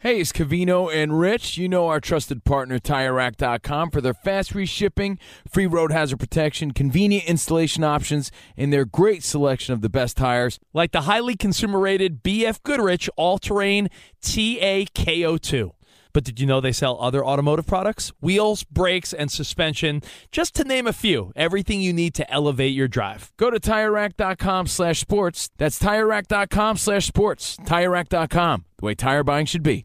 Hey, it's Cavino and Rich. You know our trusted partner, TireRack.com, for their fast reshipping, free road hazard protection, convenient installation options, and their great selection of the best tires. Like the highly consumer rated BF Goodrich all terrain T/A KO2. But did you know they sell other automotive products? Wheels, brakes, and suspension, just to name a few. Everything you need to elevate your drive. Go to TireRack.com slash sports. That's TireRack.com slash sports. TireRack.com, the way tire buying should be.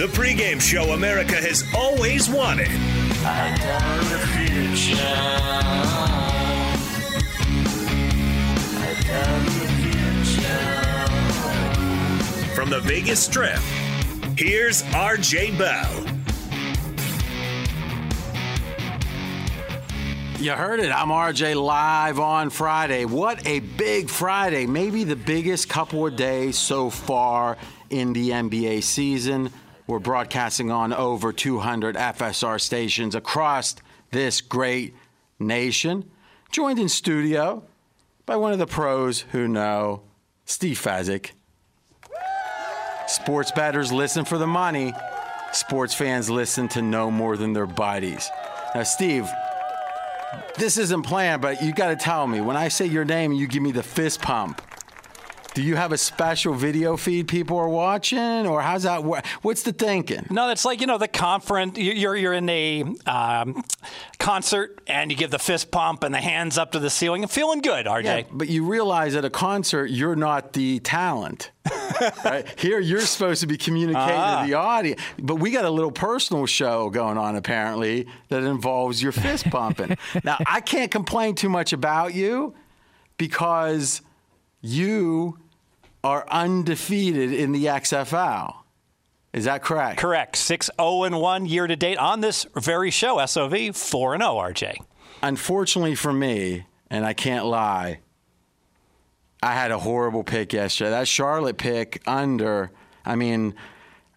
The pregame show America has always wanted. From the Vegas Strip, here's RJ Bell. You heard it. I'm RJ live on Friday. What a big Friday. Maybe the biggest couple of days so far in the NBA season. We're broadcasting on over 200 FSR stations across this great nation. Joined in studio by one of the pros who know, Steve Fezzik. Sports bettors listen for the money. Sports fans listen to no more than their bodies. Now, Steve, this isn't planned, but you got to tell me when I say your name, you give me the fist pump. Do you have a special video feed people are watching, or how's that work? What's the thinking? No, it's like you know the conference. You're you're in a um, concert and you give the fist pump and the hands up to the ceiling and feeling good, RJ. Yeah, but you realize at a concert you're not the talent. right? Here you're supposed to be communicating Ah. to the audience, but we got a little personal show going on apparently that involves your fist pumping. now I can't complain too much about you because you are undefeated in the XFL. Is that correct? Correct. 6 0 and 1 year to date on this very show, SOV 4 and 0, RJ. Unfortunately for me, and I can't lie, I had a horrible pick yesterday. That Charlotte pick under, I mean,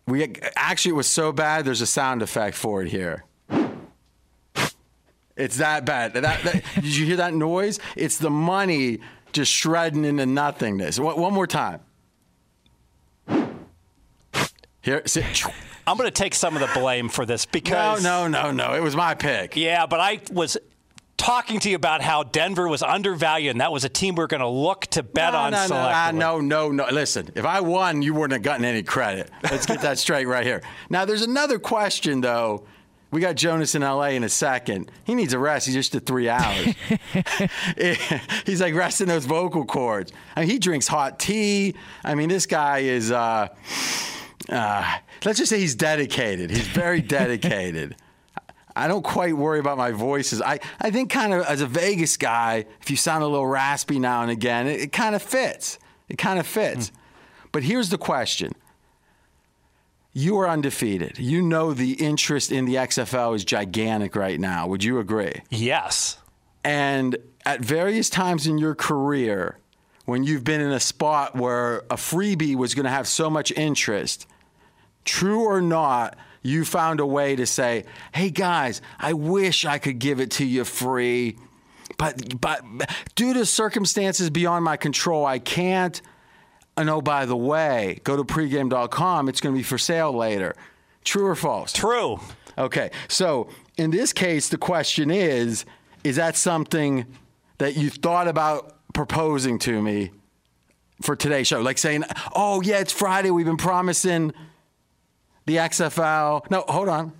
we actually it was so bad. There's a sound effect for it here. It's that bad. That, that, did you hear that noise? It's the money just shredding into nothingness. One, one more time. Here, sit. I'm going to take some of the blame for this because. no, no, no. No. It was my pick. Yeah, but I was talking to you about how Denver was undervalued and that was a team we are going to look to bet no, on no, no, selectively. ah, no, no, no. Listen, if I won, you wouldn't have gotten any credit. Let's get that straight right here. Now, there's another question, though. We got Jonas in LA in a second. He needs a rest. He just did three hours. He's like resting those vocal cords. I mean, he drinks hot tea. I mean, this guy is, uh, uh, let's just say he's dedicated. He's very dedicated. I don't quite worry about my voices. I, I think kind of as a Vegas guy, if you sound a little raspy now and again, it, it kind of fits. It kind of fits. Mm. But here's the question. You are undefeated. You know the interest in the XFL is gigantic right now. Would you agree? Yes. And at various times in your career, when you've been in a spot where a freebie was going to have so much interest, true or not, you found a way to say, "Hey guys, I wish I could give it to you free, but but due to circumstances beyond my control, I can't." And oh, by the way, go to pregame.com. It's going to be for sale later. True or false? True. Okay. So in this case, the question is is that something that you thought about proposing to me for today's show? Like saying, oh, yeah, it's Friday. We've been promising the XFL. No, hold on.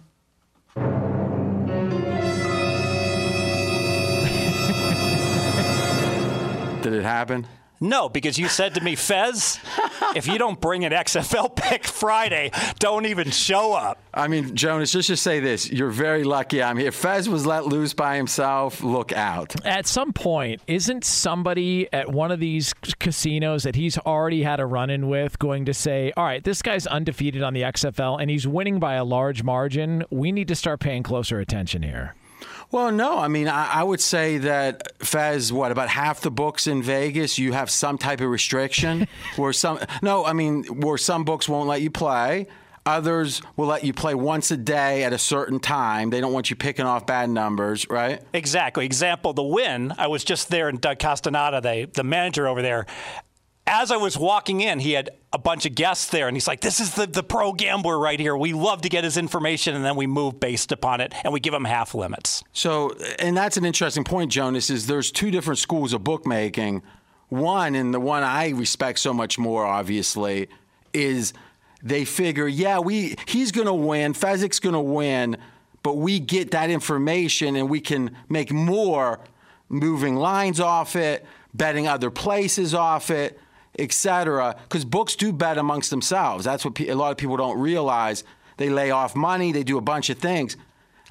Did it happen? No, because you said to me, Fez, if you don't bring an XFL pick Friday, don't even show up. I mean, Jonas, just to say this, you're very lucky I'm here. Fez was let loose by himself. Look out. At some point, isn't somebody at one of these casinos that he's already had a run in with going to say, all right, this guy's undefeated on the XFL and he's winning by a large margin? We need to start paying closer attention here. Well, no. I mean, I, I, would say that Fez, what about half the books in Vegas, you have some type of restriction where some. No, I mean, where some books won't let you play. Others will let you play once a day at a certain time. They don't want you picking off bad numbers, right? Exactly. Example: the Wynn. I was just there, in Doug Castaneda, the the manager over there, as I was walking in, he had a bunch of guests there, and he's like, "This is the the pro gambler right here. We love to get his information, and then we move based upon it, and we give him half limits." So, and that's an interesting point, Jonas. Is there's two different schools of bookmaking. One, and the one I respect so much more, obviously, is they figure, yeah, we he's going to win, Fezzik's going to win, but we get that information and we can make more moving lines off it, betting other places off it etc. Because books do bet amongst themselves. That's what a lot of people don't realize. They lay off money, they do a bunch of things.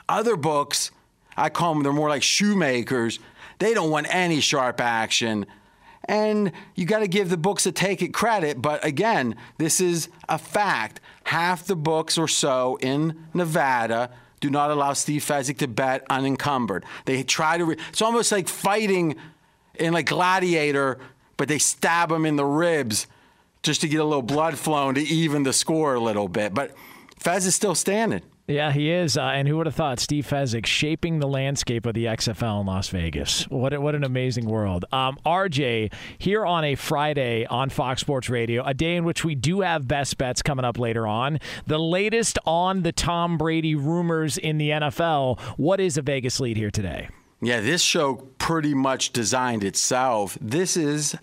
Other books, I call them, they're more like shoemakers. They don't want any sharp action. And you got to give the books a take it credit. But again, this is a fact. Half the books or so in Nevada do not allow Steve Fezzik to bet unencumbered. They try to, re- it's almost like fighting in like Gladiator but they stab him in the ribs just to get a little blood flowing to even the score a little bit. But Fez is still standing. Yeah, he is. Uh, and who would have thought Steve Fezzik shaping the landscape of the XFL in Las Vegas? What, what an amazing world. Um, RJ, here on a Friday on Fox Sports Radio, a day in which we do have best bets coming up later on. The latest on the Tom Brady rumors in the NFL. What is a Vegas lead here today? Yeah, this show pretty much designed itself. This is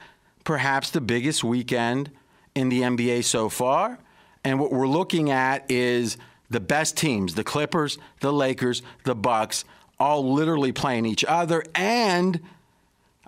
perhaps the biggest weekend in the NBA so far. And what we're looking at is the best teams, the Clippers, the Lakers, the Bucks, all literally playing each other and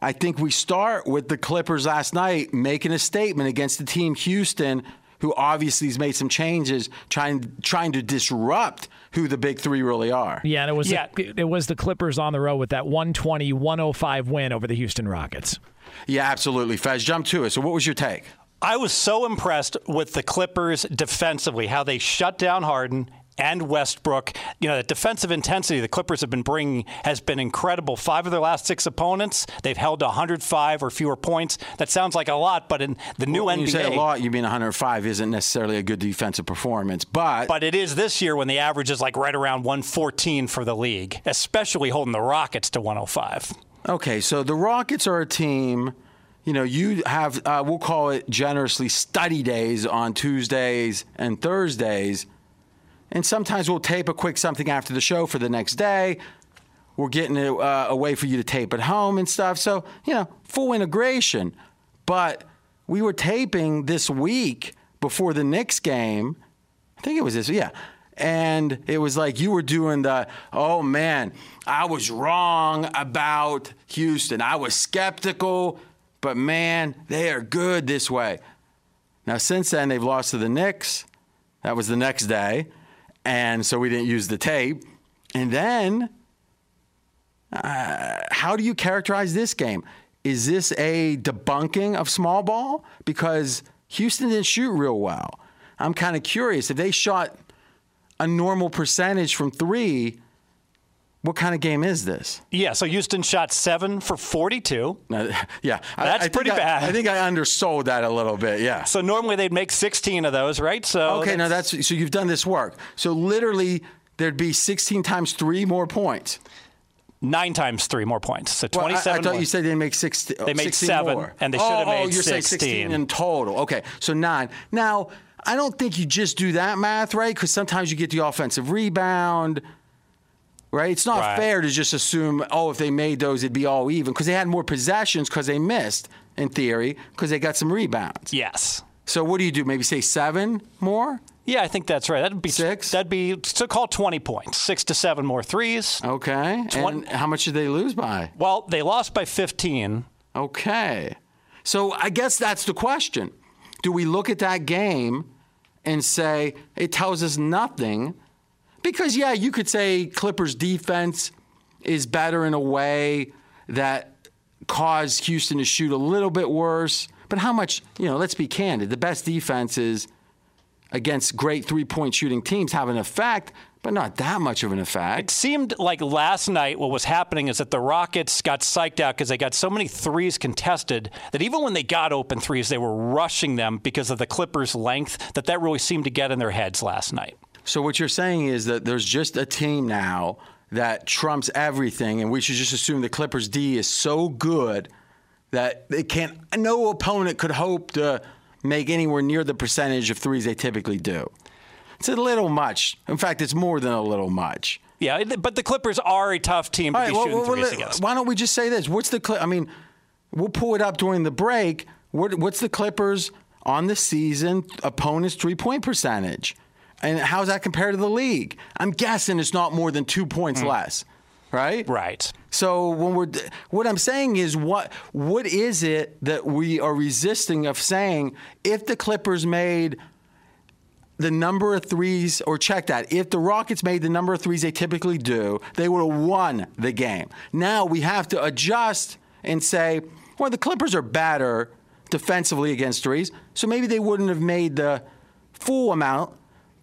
I think we start with the Clippers last night making a statement against the team Houston who obviously has made some changes trying trying to disrupt who the big three really are. Yeah, and it was yeah. The, it was the Clippers on the road with that 120-105 win over the Houston Rockets. Yeah, absolutely. Fez, jump to it. So what was your take? I was so impressed with the Clippers defensively, how they shut down Harden and Westbrook. You know, the defensive intensity the Clippers have been bringing has been incredible. Five of their last six opponents, they've held 105 or fewer points. That sounds like a lot, but in the new well, when NBA, you say a lot, you mean 105 isn't necessarily a good defensive performance, but but it is this year when the average is like right around 114 for the league, especially holding the Rockets to 105. Okay, so the Rockets are a team you know, you have, uh, we'll call it generously study days on Tuesdays and Thursdays. And sometimes we'll tape a quick something after the show for the next day. We're getting a, uh, a way for you to tape at home and stuff. So, you know, full integration. But we were taping this week before the Knicks game. I think it was this, yeah. And it was like you were doing the, oh man, I was wrong about Houston. I was skeptical, but man, they are good this way. Now, since then, they've lost to the Knicks. That was the next day and so we didn't use the tape. And then, uh, how do you characterize this game? Is this a debunking of small ball? Because Houston didn't shoot real well. I'm kind of curious if they shot a normal percentage from three. What kind of game is this? Yeah, so Houston shot seven for 42. Uh, yeah, That's I think pretty I- bad. I think I undersold that a little bit. Yeah. So normally they'd make 16 of those, right? So Okay, now that's so you've done this work. So literally, there'd be 16 times three more points. nine times three more points. So Well, I- 27. I, thought you said they make 16. They made 16 seven, more. and they should oh, have made Oh, you're saying 16. 16 in total. Okay, so nine. Now, I don't think you just do that math, right? Because sometimes you get the offensive rebound. Right? It's not Right. fair to just assume, oh, if they made those, it'd be all even because they had more possessions because they missed, in theory, because they got some rebounds. Yes. So what do you do? Maybe say seven more? Yeah, I think that's right. That'd be Six? That'd be so call 20 points. Six to seven more threes. Okay. Twen- and how much did they lose by? Well, they lost by 15. Okay. So I guess that's the question. Do we look at that game and say it tells us nothing? Because, yeah, you could say Clippers' defense is better in a way that caused Houston to shoot a little bit worse. But how much, you know, let's be candid. The best defenses against great three point shooting teams have an effect, but not that much of an effect. It seemed like last night what was happening is that the Rockets got psyched out because they got so many threes contested that even when they got open threes, they were rushing them because of the Clippers' length. That that really seemed to get in their heads last night. So what you're saying is that there's just a team now that trumps everything, and we should just assume the Clippers D is so good that they can't. No opponent could hope to make anywhere near the percentage of threes they typically do. It's a little much. In fact, it's more than a little much. Yeah, but the Clippers are a tough team to All be well, shooting well, threes let- against. why don't we just say this? What's the? Cli- I mean, we'll pull it up during the break. What, what's the Clippers on the season opponents three point percentage, and how's that compared to the league? I'm guessing it's not more than two points hmm. less, right? Right. So when we're what I'm saying is what what is it that we are resisting of saying if the Clippers made the number of threes, or check that. If the Rockets made the number of threes they typically do, they would have won the game. Now we have to adjust and say, well, the Clippers are better defensively against threes, so maybe they wouldn't have made the full amount,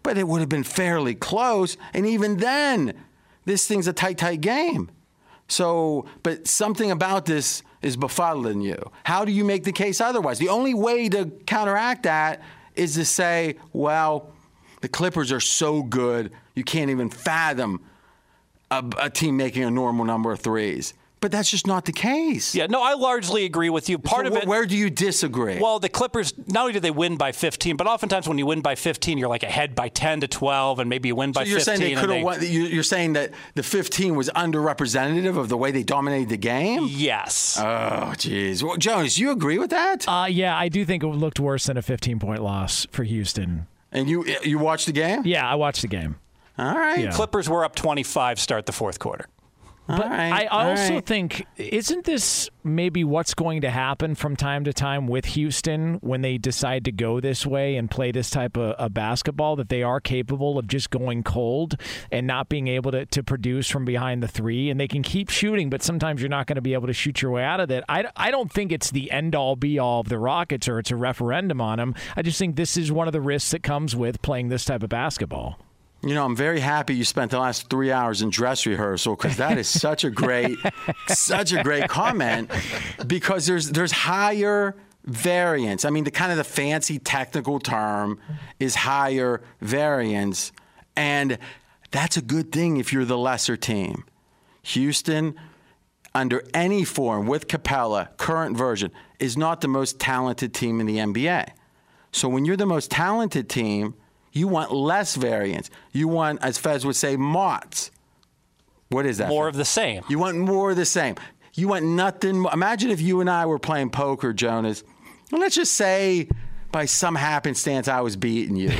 but it would have been fairly close. And even then, this thing's a tight, tight game. So, but something about this is befuddling you. How do you make the case otherwise? The only way to counteract that is to say, well, the Clippers are so good, you can't even fathom a, a team making a normal number of threes. But that's just not the case. Yeah, no, I largely agree with you. Part So of it. Where do you disagree? Well, the Clippers, not only do they win by 15, but oftentimes when you win by 15, you're like ahead by 10 to 12, and maybe you win by so you're 15. saying they and could they- have won. you- You're saying that the 15 was underrepresentative of the way they dominated the game. Yes. Oh, jeez. Well, Jones, you agree with that? Uh, yeah, I do think it looked worse than a 15 point loss for Houston. and you you watched the game? Yeah, I watched the game. All right. Yeah. Clippers were up 25 start the fourth quarter. But right, I also right. think, isn't this maybe what's going to happen from time to time with Houston when they decide to go this way and play this type of, of basketball? That they are capable of just going cold and not being able to, to produce from behind the three. And they can keep shooting, but sometimes you're not going to be able to shoot your way out of it. I, I don't think it's the end all be all of the Rockets or it's a referendum on them. I just think this is one of the risks that comes with playing this type of basketball. You know, I'm very happy you spent the last three hours in dress rehearsal because that is such a great, such a great comment. Because there's there's higher variance. I mean, the kind of the fancy technical term is higher variance, and that's a good thing if you're the lesser team. Houston, under any form with Capela, current version, is not the most talented team in the NBA. So when you're the most talented team, you want less variance. You want, as Fez would say, mots. What is that? More Fez? of the same. You want more of the same. You want nothing. Imagine if you and I were playing poker, Jonas. And let's just say by some happenstance I was beating you.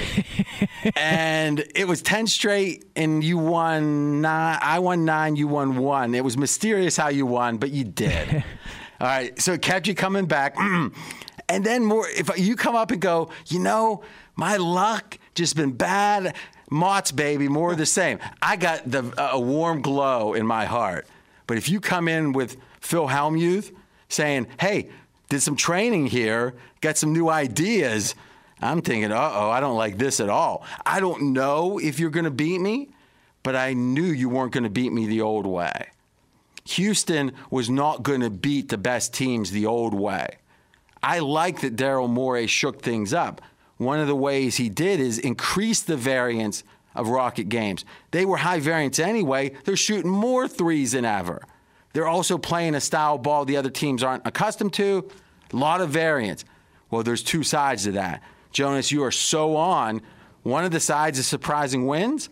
and it was 10 straight and you won nine. I won nine, you won one. It was mysterious how you won, but you did. All right. So it kept you coming back. and then more, if you come up and go, you know, my luck just been bad. Mott's baby, more of the same. I got the a warm glow in my heart. But if you come in with Phil Hellmuth saying, "Hey, did some training here, got some new ideas," I'm thinking, "Uh oh, I don't like this at all." I don't know if you're going to beat me, but I knew you weren't going to beat me the old way. Houston was not going to beat the best teams the old way. I like that Daryl Morey shook things up. One of the ways he did is increase the variance of Rocket games. They were high variance anyway. They're shooting more threes than ever. They're also playing a style ball the other teams aren't accustomed to. A lot of variance. Well, there's two sides to that. Jonas, you are so on. One of the sides is surprising wins.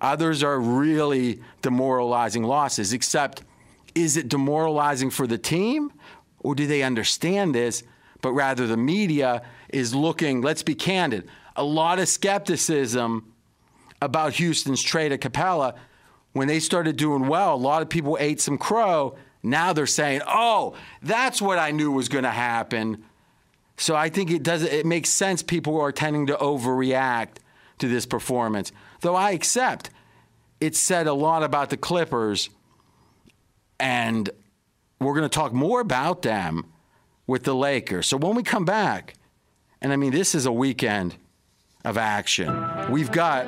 Others are really demoralizing losses, except is it demoralizing for the team or do they understand this? But rather, the media is looking, let's be candid, a lot of skepticism about Houston's trade of Capela. When they started doing well, a lot of people ate some crow. Now they're saying, oh, that's what I knew was going to happen. So I think it does it makes sense people are tending to overreact to this performance. Though I accept it said a lot about the Clippers and we're going to talk more about them with the Lakers. So when we come back, and I mean, this is a weekend of action. We've got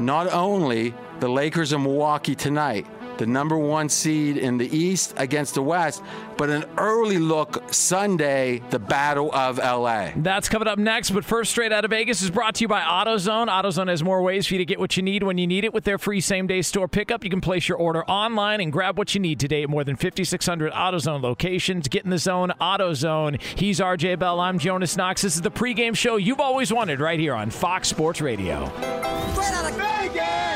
not only the Lakers in Milwaukee tonight, the number one seed in the East against the West, but an early look Sunday, the Battle of LA. That's coming up next, but first, straight out of Vegas is brought to you by AutoZone. AutoZone has more ways for you to get what you need when you need it with their free same day store pickup. You can place your order online and grab what you need today at more than 5,600 AutoZone locations. Get in the zone, AutoZone. He's RJ Bell. I'm Jonas Knox. This is the pregame show you've always wanted right here on Fox Sports Radio. Straight out of Vegas!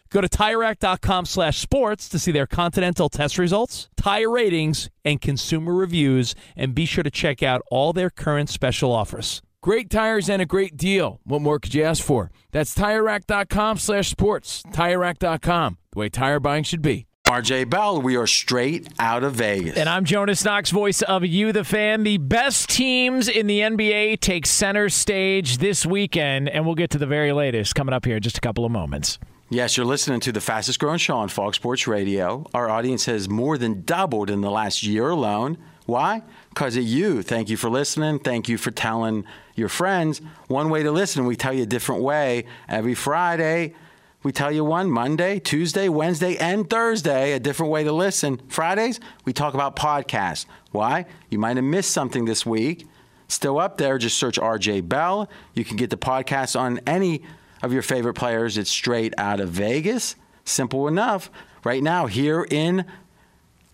Go to TireRack.com slash sports to see their Continental test results, tire ratings, and consumer reviews, and be sure to check out all their current special offers. Great tires and a great deal. What more could you ask for? That's TireRack.com slash sports. TireRack.com, the way tire buying should be. RJ Bell, we are straight out of Vegas. And I'm Jonas Knox, voice of You, the fan. The best teams in the NBA take center stage this weekend, and we'll get to the very latest coming up here in just a couple of moments. Yes, you're listening to the fastest growing show on Fox Sports Radio. Our audience has more than doubled in the last year alone. Why? Because of you. Thank you for listening. Thank you for telling your friends. One way to listen, we tell you a different way every Friday. We tell you one Monday, Tuesday, Wednesday, and Thursday, a different way to listen. Fridays, we talk about podcasts. Why? You might have missed something this week. Still up there, just search RJ Bell. You can get the podcast on any of your favorite players. It's straight out of Vegas. Simple enough. Right now, here in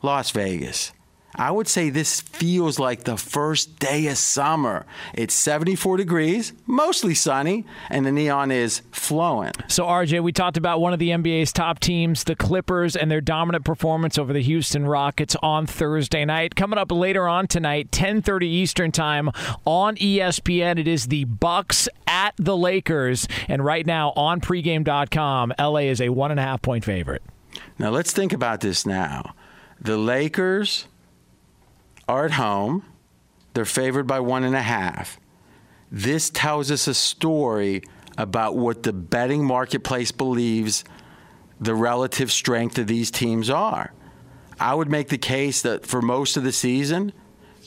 Las Vegas. I would say this feels like the first day of summer. It's 74 degrees, mostly sunny, and the neon is flowing. So, RJ, we talked about one of the NBA's top teams, the Clippers, and their dominant performance over the Houston Rockets on Thursday night. Coming up later on tonight, 10:30 Eastern Time on ESPN. It is the Bucks at the Lakers, and right now on pregame.com, LA is a one and a half point favorite. Now let's think about this. Now, the Lakers are at home. They're favored by one and a half. This tells us a story about what the betting marketplace believes the relative strength of these teams are. I would make the case that for most of the season,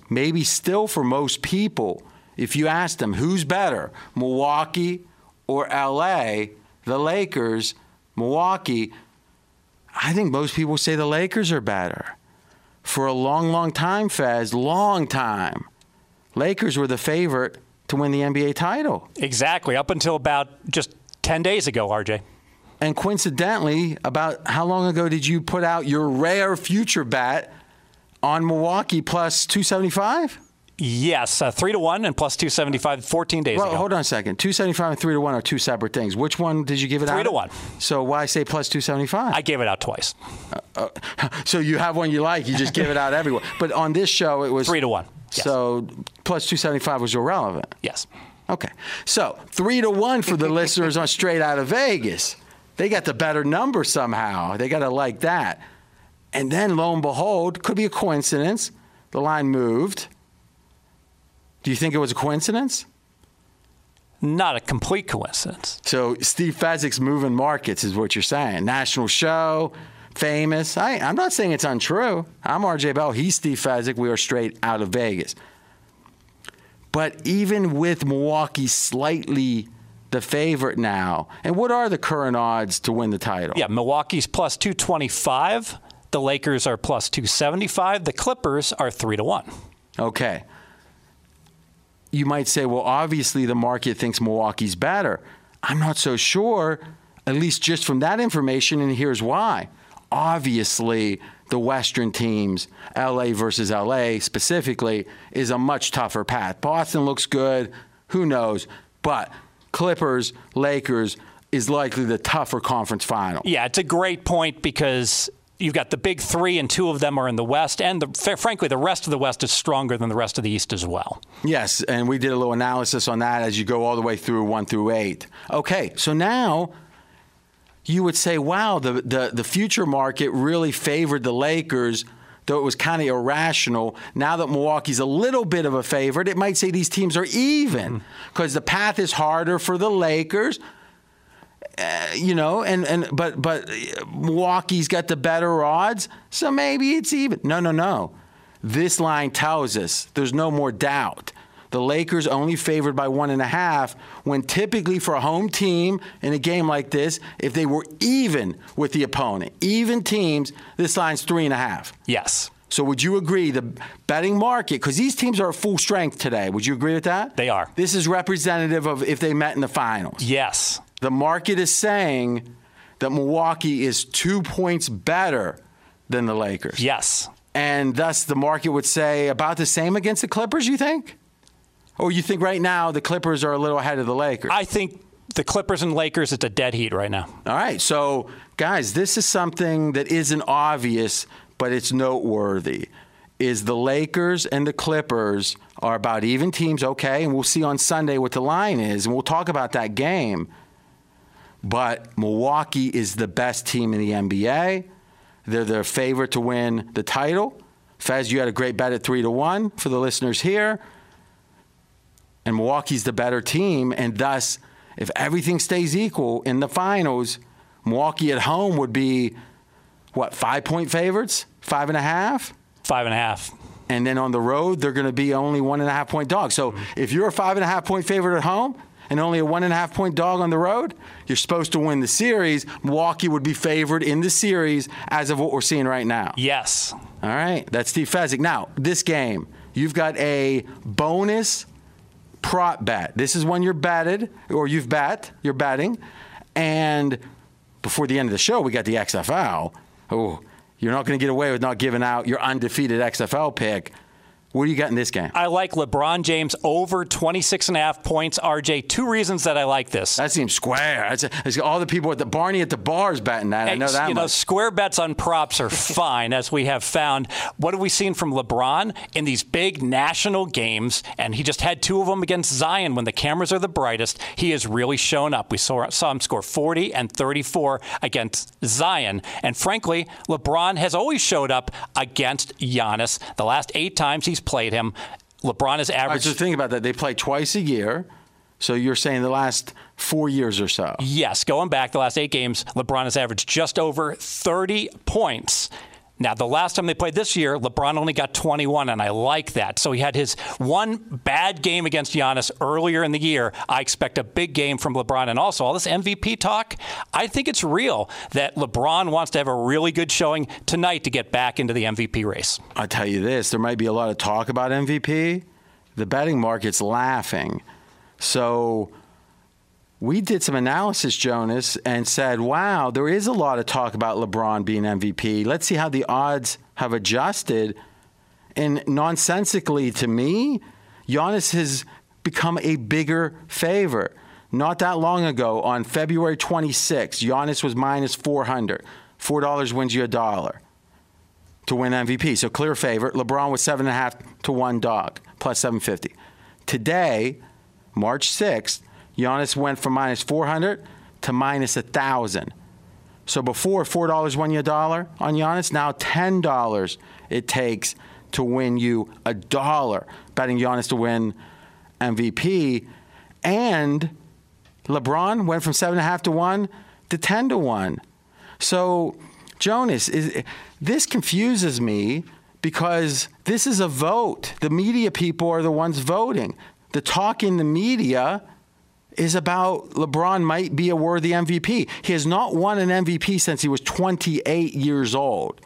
maybe still for most people, if you ask them who's better, Milwaukee or LA, the Lakers, Milwaukee, I think most people say the Lakers are better for a long, long time, Fez, long time, Lakers were the favorite to win the NBA title. Exactly, up until about just 10 days ago, RJ. And coincidentally, about how long ago did you put out your rare future bet on Milwaukee plus 275? Yes, uh, three to one and plus 275 14 days well, ago. hold on a second. 275 and three to one are two separate things. Which one did you give it Three out? to one. So why say plus 275? I gave it out twice. so you have one you like, you just give it out everywhere. But on this show, it was Three to one. Yes. So plus 275 was irrelevant. Yes. Okay. So three to one for the listeners on Straight Out of Vegas. They got the better number somehow. They got to like that. And then lo and behold, could be a coincidence. The line moved. Do you think it was a coincidence? Not a complete coincidence. So Steve Fezzik's moving markets is what you're saying. National show, famous. I, I'm not saying it's untrue. I'm RJ Bell. He's Steve Fezzik. We are straight out of Vegas. But even with Milwaukee slightly the favorite now, and what are the current odds to win the title? Yeah, Milwaukee's plus 225. The Lakers are plus 275. The Clippers are 3 to 1. Okay. You might say, well, obviously the market thinks Milwaukee's better. I'm not so sure, at least just from that information, and here's why. Obviously, the Western teams, LA versus LA specifically, is a much tougher path. Boston looks good, who knows? But Clippers, Lakers is likely the tougher conference final. Yeah, it's a great point because you've got the big three, and two of them are in the West, and the, frankly, the rest of the West is stronger than the rest of the East as well. Yes, and we did a little analysis on that as you go all the way through one through eight. Okay, so now you would say, wow, the, the, the future market really favored the Lakers, though it was kind of irrational. Now that Milwaukee's a little bit of a favorite, it might say these teams are even because the path is harder for the Lakers. Uh, you know, and, and but but Milwaukee's got the better odds, so maybe it's even. No, no, no. This line tells us there's no more doubt. The Lakers only favored by one and a half, when typically for a home team in a game like this, if they were even with the opponent, even teams, this line's three and a half. Yes. So would you agree the betting market, because these teams are at full strength today, would you agree with that? They are. This is representative of if they met in the finals. Yes. The market is saying that Milwaukee is two points better than the Lakers. Yes. And thus the market would say about the same against the Clippers, you think? Or you think right now the Clippers are a little ahead of the Lakers? I think the Clippers and Lakers, it's a dead heat right now. All right. So, guys, this is something that isn't obvious, but it's noteworthy. Is the Lakers and the Clippers are about even teams, okay? And we'll see on Sunday what the line is, and we'll talk about that game. But Milwaukee is the best team in the NBA. They're the favorite to win the title. Fez, you had a great bet at three to one for the listeners here and Milwaukee's the better team. And thus, if everything stays equal in the finals, Milwaukee at home would be what five point favorites, five and a half, five and a half. And then on the road, they're going to be only one and a half point dogs. So if you're a five and a half point favorite at home and only a one and a half point dog on the road, you're supposed to win the series. Milwaukee would be favored in the series as of what we're seeing right now. Yes. All right. That's Steve Fezzik. Now, this game, you've got a bonus prop bet. This is when you're betted, or you've bet, you're betting. And before the end of the show, we got the XFL. Oh, you're not going to get away with not giving out your undefeated XFL pick. What do you got in this game? I like LeBron James over 26 and a half points. RJ, two reasons that I like this. That seems square. That's, that's all the people at the Barney at the bars betting that. I know that You much. know, square bets on props are fine, as we have found. What have we seen from LeBron in these big national games? And he just had two of them against Zion when the cameras are the brightest. He has really shown up. We saw, saw him score 40 and 34 against Zion. And frankly, LeBron has always showed up against Giannis. The last eight times he's played him, LeBron has All right, averaged. so think about that. They play twice a year. So you're saying the last four years or so. Yes, going back the last eight games, LeBron has averaged just over 30 points. Now, the last time they played this year, LeBron only got 21, and I like that. So he had his one bad game against Giannis earlier in the year. I expect a big game from LeBron. And also, all this MVP talk, I think it's real that LeBron wants to have a really good showing tonight to get back into the MVP race. I'll tell you this there might be a lot of talk about MVP. The betting market's laughing. So we did some analysis, Jonas, and said, wow, there is a lot of talk about LeBron being MVP. Let's see how the odds have adjusted. And nonsensically to me, Giannis has become a bigger favorite. Not that long ago, on February 26th, Giannis was minus 400. $4 wins you a dollar to win MVP. So clear favorite. LeBron was seven and a half to one dog, plus 750. Today, March 6th, Giannis went from minus 400 to minus 1,000. So before $4 won you a dollar on Giannis, now $10 it takes to win you a dollar betting Giannis to win MVP. And LeBron went from seven and a half to one to 10 to one. So, Jonas, is, this confuses me because this is a vote. The media people are the ones voting. The talk in the media is about LeBron might be a worthy MVP. He has not won an MVP since he was 28 years old.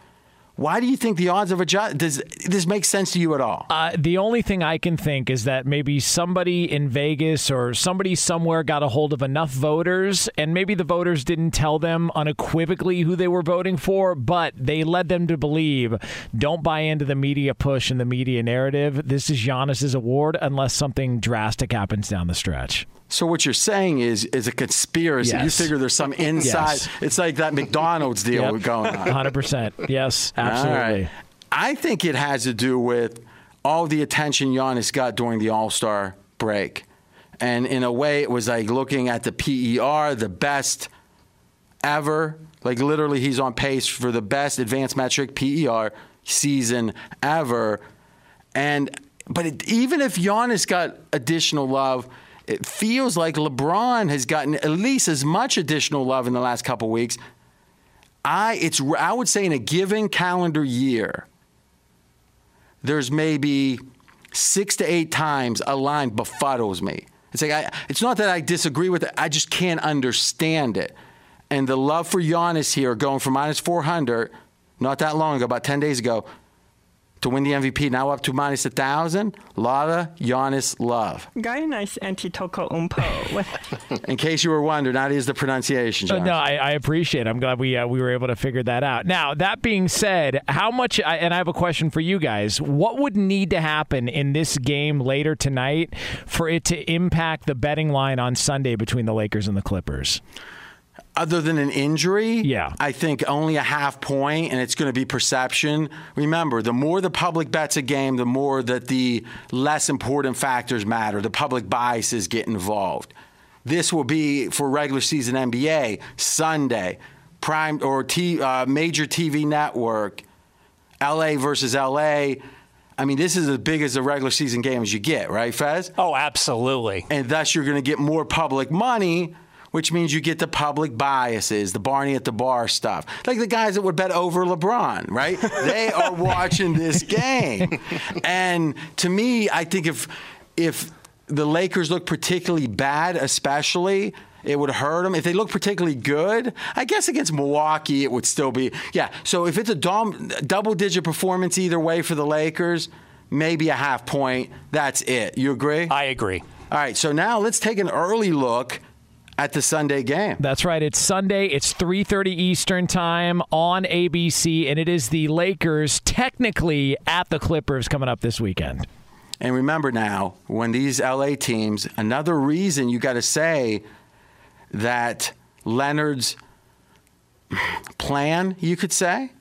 Why do you think the odds of a does this make sense to you at all? Uh, the only thing I can think is that maybe somebody in Vegas or somebody somewhere got a hold of enough voters, and maybe the voters didn't tell them unequivocally who they were voting for, but they led them to believe don't buy into the media push and the media narrative. This is Giannis's award unless something drastic happens down the stretch. So what you're saying is is a conspiracy. Yes. You figure there's some inside. Yes. It's like that McDonald's deal Yep. going on. 100%. Yes, absolutely. Right. I think it has to do with all the attention Giannis got during the All Star break. And in a way, it was like looking at the PER, the best ever. Like literally, he's on pace for the best advanced metric PER season ever. And but it, even if Giannis got additional love, it feels like LeBron has gotten at least as much additional love in the last couple weeks. I it's I would say in a given calendar year, there's maybe six to eight times a line befuddles me. It's like I, it's not that I disagree with it. I just can't understand it. And the love for Giannis here, going from minus 400, not that long ago, about 10 days ago, to win the MVP, now up to minus a minus 1,000. Lava, Giannis, love. Very nice Antetokounmpo. In case you were wondering, that is the pronunciation, Uh, John. no, I, I appreciate. it. I'm glad we uh, we were able to figure that out. Now, that being said, how much? I- And I have a question for you guys. What would need to happen in this game later tonight for it to impact the betting line on Sunday between the Lakers and the Clippers? Other than an injury, Yeah. I think only a half point, and it's going to be perception. Remember, the more the public bets a game, the more that the less important factors matter. The public biases get involved. This will be for regular season NBA Sunday, prime or T, uh, major TV network, LA versus LA. I mean, this is as big as a regular season game as you get, right, Fez? Oh, absolutely. and thus you're going to get more public money, which means you get the public biases, the Barney at the bar stuff. Like the guys that would bet over LeBron, right? they are watching this game. And to me, I think if if the Lakers look particularly bad, especially it would hurt them. If they look particularly good, I guess against Milwaukee, it would still be. Yeah. So if it's a dom- double digit performance either way for the Lakers, maybe a half point. That's it. You agree? I agree. All right, so now let's take an early look at the Sunday game. That's right. It's Sunday. It's 3:30 Eastern Time on ABC and it is the Lakers technically at the Clippers coming up this weekend. And remember now, when these LA teams, another reason you got to say that Leonard's plan, you could say,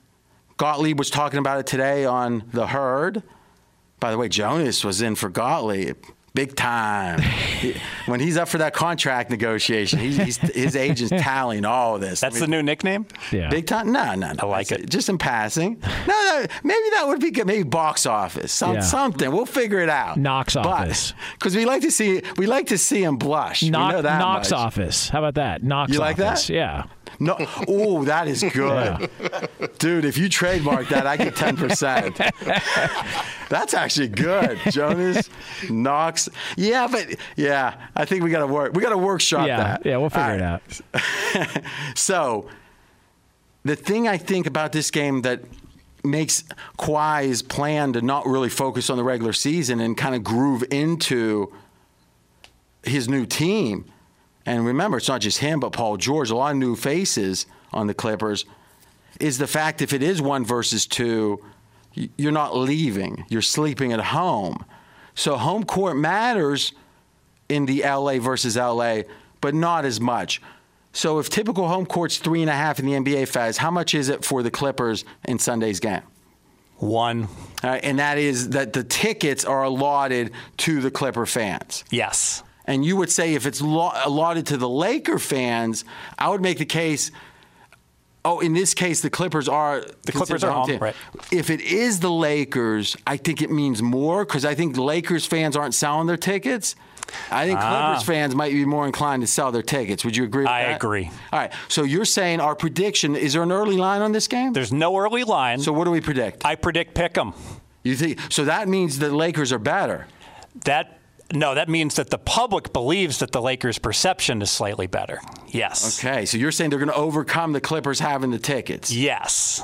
Gottlieb was talking about it today on The Herd. By the way, Jonas was in for Gottlieb. Big time. When he's up for that contract negotiation, he's, he's, his agent's tallying all of this. That's the new nickname? Yeah. Big time? No, no, no. I like it. Just in passing. No, no, maybe that would be good. Maybe box office, some, Yeah. something. We'll figure it out. Knox office. Because we like to see we like to see him blush. we Knock, know that Knox much. office. How about that? Knox You like that? Yeah. No, oh, that is good, dude. If you trademark that, I get ten percent. That's actually good, Jonas Knox. Yeah, but yeah, I think we got to work. We got to workshop Yeah. that. Yeah, we'll figure All it out. So, the thing I think about this game that makes Kawhi's plan to not really focus on the regular season and kind of groove into his new team. And remember, it's not just him, but Paul George, a lot of new faces on the Clippers, is the fact if it is one versus two, you're not leaving, you're sleeping at home. So home court matters in the LA versus LA, but not as much. So if typical home court's three and a half in the NBA phase, how much is it for the Clippers in Sunday's game? One. All right, and that is that the tickets are allotted to the Clipper fans. Yes. And you would say if it's lo- allotted to the Laker fans, I would make the case. Oh, in this case, the Clippers are the Clippers are home, right. If it is the Lakers, I think it means more because I think Lakers fans aren't selling their tickets. I think Ah. Clippers fans might be more inclined to sell their tickets. Would you agree? with I that? agree. All right. So you're saying our prediction is there an early line on this game? There's no early line. so what do we predict? I predict pick 'em. you think so? That means the Lakers are better. That no, that means that the public believes that the Lakers' perception is slightly better. Yes. Okay. So you're saying they're going to overcome the Clippers having the tickets. Yes.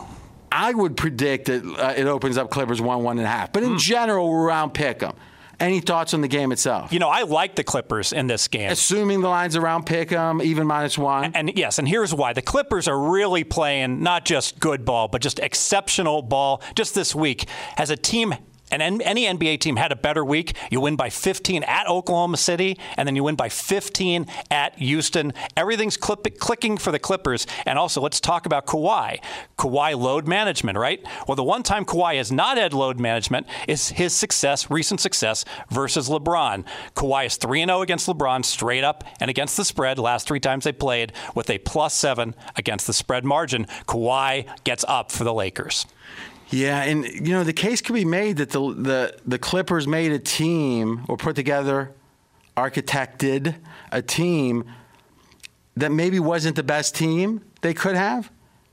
I would predict that uh, it opens up Clippers one, one and a half. But in general, we're around pick 'em. Any thoughts on the game itself? You know, I like the Clippers in this game. Assuming the lines around pick 'em, even minus one. And yes, and here's why. The Clippers are really playing not just good ball, but just exceptional ball. Just this week, has a team and any NBA team had a better week, you win by 15 at Oklahoma City, and then you win by 15 at Houston. Everything's clip- clicking for the Clippers. And also, let's talk about Kawhi. Kawhi load management, right? Well, the one time Kawhi has not had load management is his success, recent success versus LeBron. Kawhi is 3 0 against LeBron straight up and against the spread. Last three times they played with a plus seven against the spread margin. Kawhi gets up for the Lakers. Yeah, and you know the case could be made that the the the Clippers made a team or put together, architected a team that maybe wasn't the best team they could have,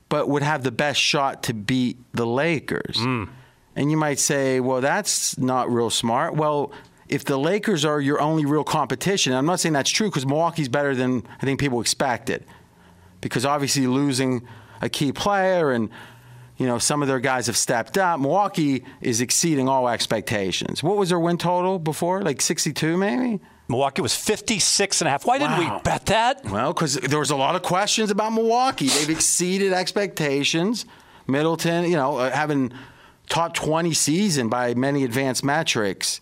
but would have the best shot to beat the Lakers. Mm. And you might say, well, that's not real smart. Well, if the Lakers are your only real competition, I'm not saying that's true because Milwaukee's better than I think people expected. Because obviously losing a key player and you know some of their guys have stepped up. Milwaukee is exceeding all expectations. What was their win total before? Like 62 maybe? Milwaukee was 56 and a half. Why didn't Wow. we bet that? Well, because there was a lot of questions about Milwaukee. They've exceeded expectations. Middleton, you know, uh, having top 20 season by many advanced metrics.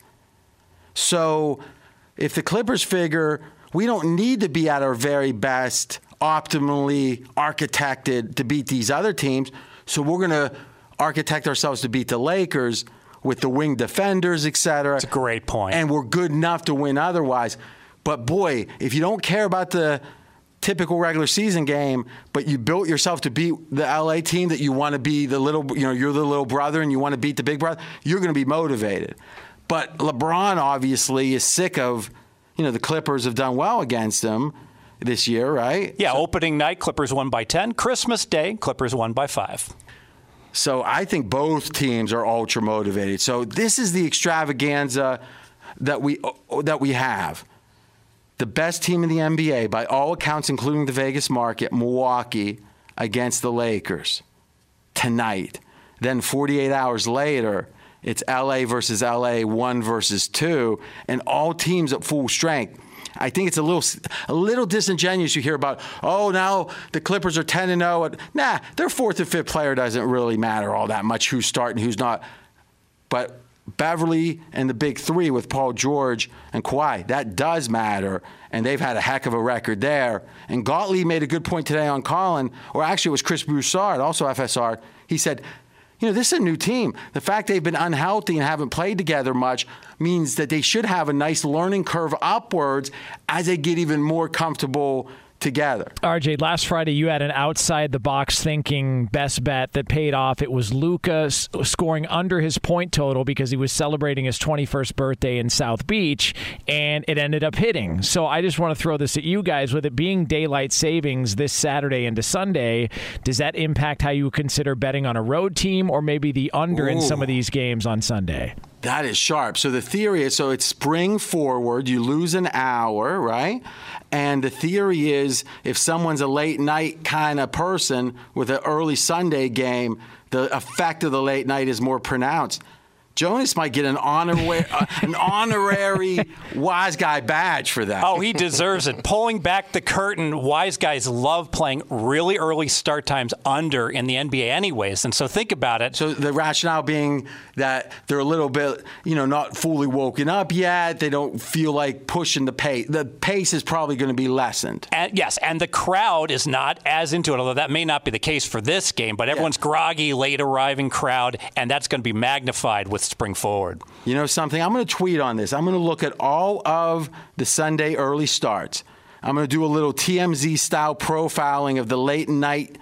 So if the Clippers figure we don't need to be at our very best, optimally architected to beat these other teams, so we're going to architect ourselves to beat the Lakers with the wing defenders, et cetera. It's a great point. And we're good enough to win otherwise. But boy, if you don't care about the typical regular season game, but you built yourself to beat the LA team that you want to be the little, you know, you're the little brother and you want to beat the big brother, you're going to be motivated. But LeBron obviously is sick of, you know, the Clippers have done well against him this year, right? Yeah, opening night, Clippers won by 10. Christmas Day, Clippers won by 5. So I think both teams are ultra motivated. So this is the extravaganza that we that we have. The best team in the NBA, by all accounts, including the Vegas market, Milwaukee against the Lakers tonight. Then 48 hours later, it's LA versus LA, one versus two, and all teams at full strength. I think it's a little a little disingenuous. You hear about, oh, now the Clippers are 10 and 0. Nah, their fourth and fifth player doesn't really matter all that much who's starting, who's not. But Beverley and the big three with Paul George and Kawhi, that does matter. And they've had a heck of a record there. And Gottlieb made a good point today on Colin, or actually it was Chris Broussard, also FSR. He said, you know, this is a new team. The fact they've been unhealthy and haven't played together much means that they should have a nice learning curve upwards as they get even more comfortable together. RJ, last Friday you had an outside the box thinking best bet that paid off. It was Luka scoring under his point total because he was celebrating his 21st birthday in South Beach, and it ended up hitting. So I just want to throw this at you guys. With it being daylight savings this Saturday into Sunday, does that impact how you consider betting on a road team or maybe the under in some of these games on Sunday? That is sharp. So the theory is so it's spring forward, you lose an hour, right? And the theory is if someone's a late night kind of person with an early Sunday game, the effect of the late night is more pronounced. Jonas might get an honorary, uh, an honorary wise guy badge for that. Oh, he deserves it. Pulling back the curtain, wise guys love playing really early start times under in the NBA, anyways. And so think about it. So the rationale being that they're a little bit, you know, not fully woken up yet. They don't feel like pushing the pace. The pace is probably going to be lessened. And, yes, and the crowd is not as into it, although that may not be the case for this game. But everyone's groggy, late arriving crowd, and that's going to be magnified with spring forward. You know something? I'm going to tweet on this. I'm going to look at all of the Sunday early starts. I'm going to do a little TMZ style profiling of the late night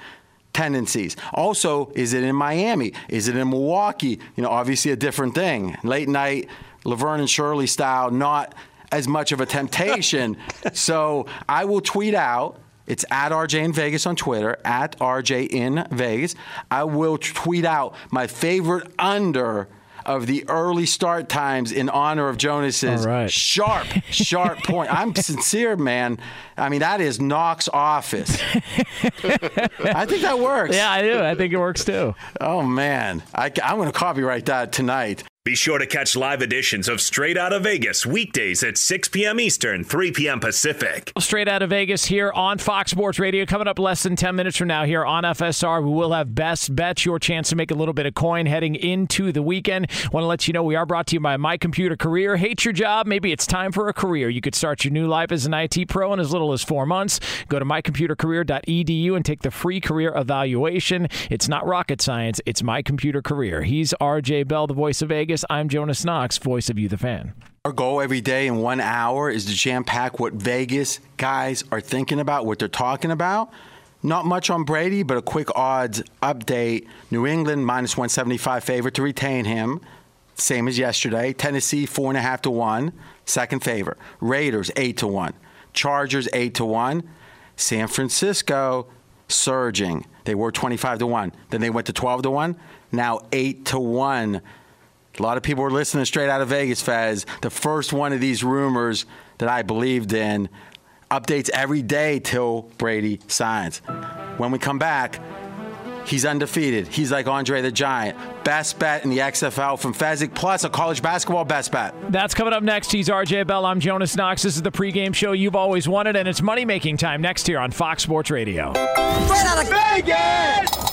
tendencies. Also, is it in Miami? Is it in Milwaukee? You know, obviously a different thing. Late night, Laverne and Shirley style, not as much of a temptation. so I will tweet out. It's at RJ in Vegas on Twitter, at RJ in Vegas. I will tweet out my favorite under of the early start times in honor of Jonas's right. sharp, sharp point. I'm sincere, man. I mean, that is Knox office. I think that works. Yeah, I do. I think it works too. Oh, man. I, I'm going to copyright that tonight. Be sure to catch live editions of Straight Out of Vegas weekdays at 6 p.m. Eastern, 3 p.m. Pacific. Straight out of Vegas here on Fox Sports Radio. Coming up less than 10 minutes from now here on FSR, we will have best bets, your chance to make a little bit of coin heading into the weekend. Want to let you know we are brought to you by My Computer Career. Hate your job? Maybe it's time for a career. You could start your new life as an IT pro in as little as four months. Go to mycomputercareer.edu and take the free career evaluation. It's not rocket science, it's My Computer Career. He's RJ Bell, the voice of Vegas. I'm Jonas Knox, voice of you, the fan. Our goal every day in one hour is to jam pack what Vegas guys are thinking about, what they're talking about. Not much on Brady, but a quick odds update. New England minus 175 favorite to retain him, same as yesterday. Tennessee four and a half to one, second favorite. Raiders eight to one. Chargers eight to one. San Francisco surging. They were 25 to one. Then they went to 12 to one. Now eight to one. A lot of people were listening straight out of Vegas, Fez. The first one of these rumors that I believed in updates every day till Brady signs. When we come back, he's undefeated. He's like Andre the Giant. Best bet in the XFL from Fezzik, plus a college basketball best bet. That's coming up next. He's RJ Bell. I'm Jonas Knox. This is the pregame show you've always wanted, and it's money making time next here on Fox Sports Radio. Straight out of Vegas!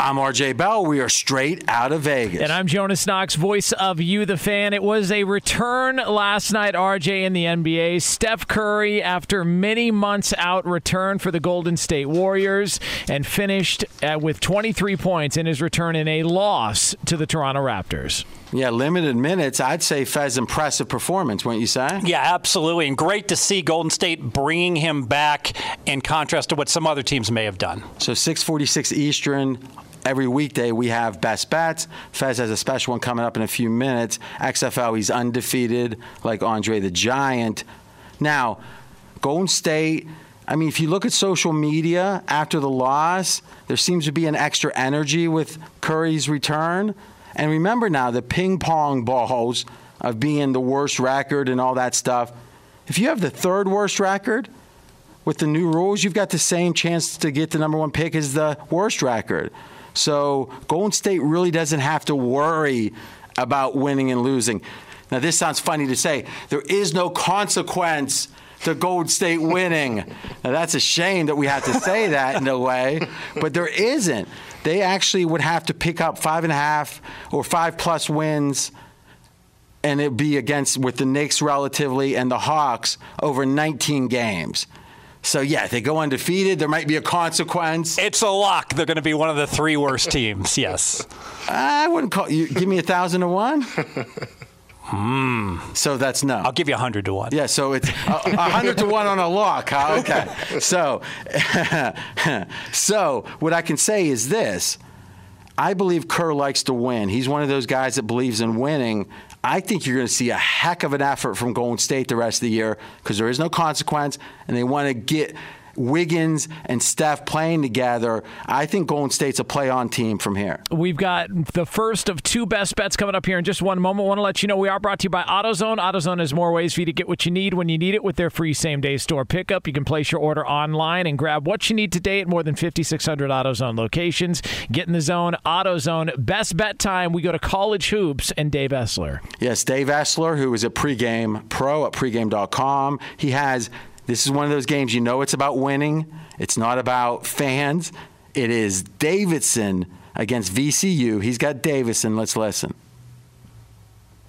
I'm RJ Bell. We are straight out of Vegas. And I'm Jonas Knox, voice of You, the fan. It was a return last night, RJ, in the NBA. Steph Curry, after many months out, returned for the Golden State Warriors and finished uh, with 23 points in his return in a loss to the Toronto Raptors. Yeah, limited minutes. I'd say Fez impressive performance, wouldn't you say? Yeah, absolutely. And great to see Golden State bringing him back in contrast to what some other teams may have done. So 646 Eastern, every weekday we have best bets. Fez has a special one coming up in a few minutes. XFL, he's undefeated, like Andre the Giant. Now, Golden State. I mean, if you look at social media after the loss, there seems to be an extra energy with Curry's return. And remember now, the ping pong balls of being the worst record and all that stuff If you have the third worst record with the new rules, you've got the same chance to get the number one pick as the worst record. So Golden State really doesn't have to worry about winning and losing. Now, this sounds funny to say. There is no consequence to Golden State winning. Now, that's a shame that we have to say that in a way, but there isn't. They actually would have to pick up five and a half or five plus wins, and it'd be against with the Knicks relatively and the Hawks over 19 games. So yeah, they go undefeated. There might be a consequence. It's a lock. They're going to be one of the three worst teams. Yes. I wouldn't call you. Give me a thousand to one. Hmm. So that's no. I'll give you a hundred to one. Yeah. So it's a hundred to one on a lock. Huh? Okay. So, so what I can say is this. I believe Kerr likes to win. He's one of those guys that believes in winning. I think you're going to see a heck of an effort from Golden State the rest of the year because there is no consequence, and they want to get Wiggins and Steph playing together. I think Golden State's a play on team from here. We've got the first of two best bets coming up here in just one moment. want to let you know we are brought to you by AutoZone. AutoZone has more ways for you to get what you need when you need it with their free same day store pickup. You can place your order online and grab what you need today at more than 5,600 AutoZone locations. Get in the zone. AutoZone. Best bet time. We go to college hoops and Dave Essler. Yes, Dave Essler, who is a pregame pro at pregame.com. He has, this is one of those games you know it's about winning, it's not about fans. It is Davidson against VCU. He's got Davidson. Let's listen.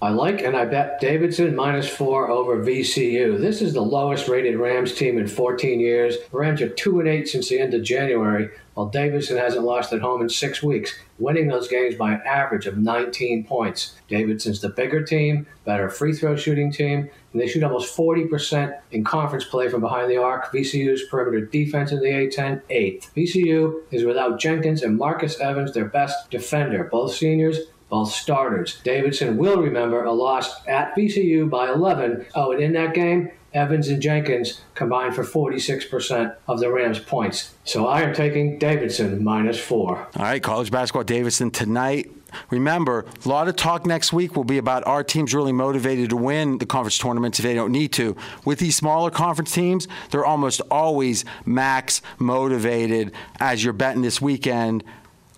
I like and I bet Davidson minus four over VCU. This is the lowest rated Rams team in 14 years. Rams are 2 and 8 since the end of January, while Davidson hasn't lost at home in six weeks, winning those games by an average of 19 points. Davidson's the bigger team, better free throw shooting team, and they shoot almost 40% in conference play from behind the arc. VCU's perimeter defense in the A10, eighth. VCU is without Jenkins and Marcus Evans, their best defender, both seniors both starters. Davidson will remember a loss at VCU by 11. Oh, and in that game, Evans and Jenkins combined for 46% of the Rams' points. So I am taking Davidson minus four. All right, college basketball Davidson tonight. Remember, a lot of talk next week will be about our teams really motivated to win the conference tournaments if they don't need to. With these smaller conference teams, they're almost always max motivated as you're betting this weekend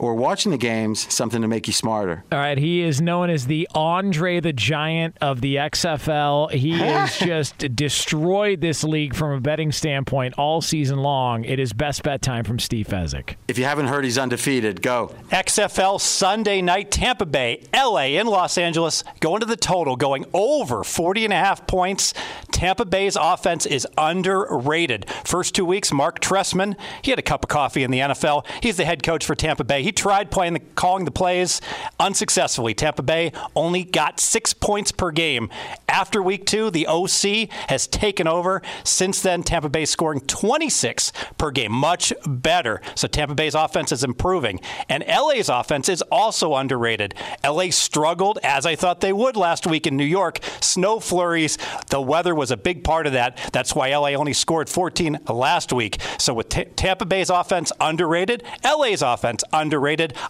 or watching the games, something to make you smarter. All right, he is known as the Andre the Giant of the XFL. He has just destroyed this league from a betting standpoint all season long. It is best bet time from Steve Fezzik. If you haven't heard, he's undefeated. Go. XFL Sunday night, Tampa Bay, LA, in Los Angeles, going to the total, going over 40 and a half points. Tampa Bay's offense is underrated. First two weeks, Marc Trestman, he had a cup of coffee in the NFL. He's the head coach for Tampa Bay. He tried playing the, calling the plays unsuccessfully. Tampa Bay only got six points per game. After week two, the OC has taken over. Since then, Tampa Bay scoring 26 per game, much better. So Tampa Bay's offense is improving. And LA's offense is also underrated. LA struggled, as I thought they would last week in New York. Snow flurries, the weather was a big part of that. That's why LA only scored 14 last week. So with T- Tampa Bay's offense underrated, LA's offense underrated.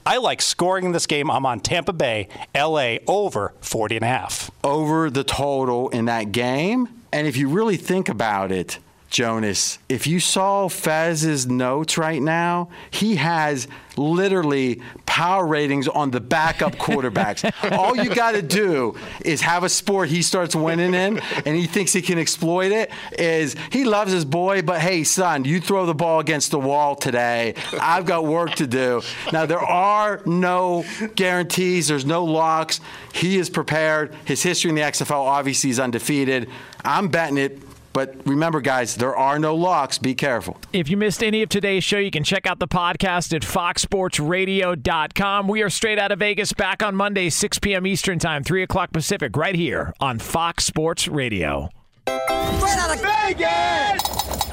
I like scoring in this game. I'm on Tampa Bay, LA over 40 and a half. Over the total in that game. And if you really think about it, Jonas, if you saw Fez's notes right now, he has literally power ratings on the backup quarterbacks. All you got to do is have a sport he starts winning in and he thinks he can exploit it is he loves his boy, but hey, son, you throw the ball against the wall today. I've got work to do. Now, there are no guarantees, there's no locks. He is prepared. His history in the XFL obviously is undefeated. I'm betting it. But remember, guys, there are no locks. Be careful. If you missed any of today's show, you can check out the podcast at foxsportsradio.com. We are straight out of Vegas, back on Monday, 6 p.m. Eastern Time, 3 o'clock Pacific, right here on Fox Sports Radio. Straight out of Vegas!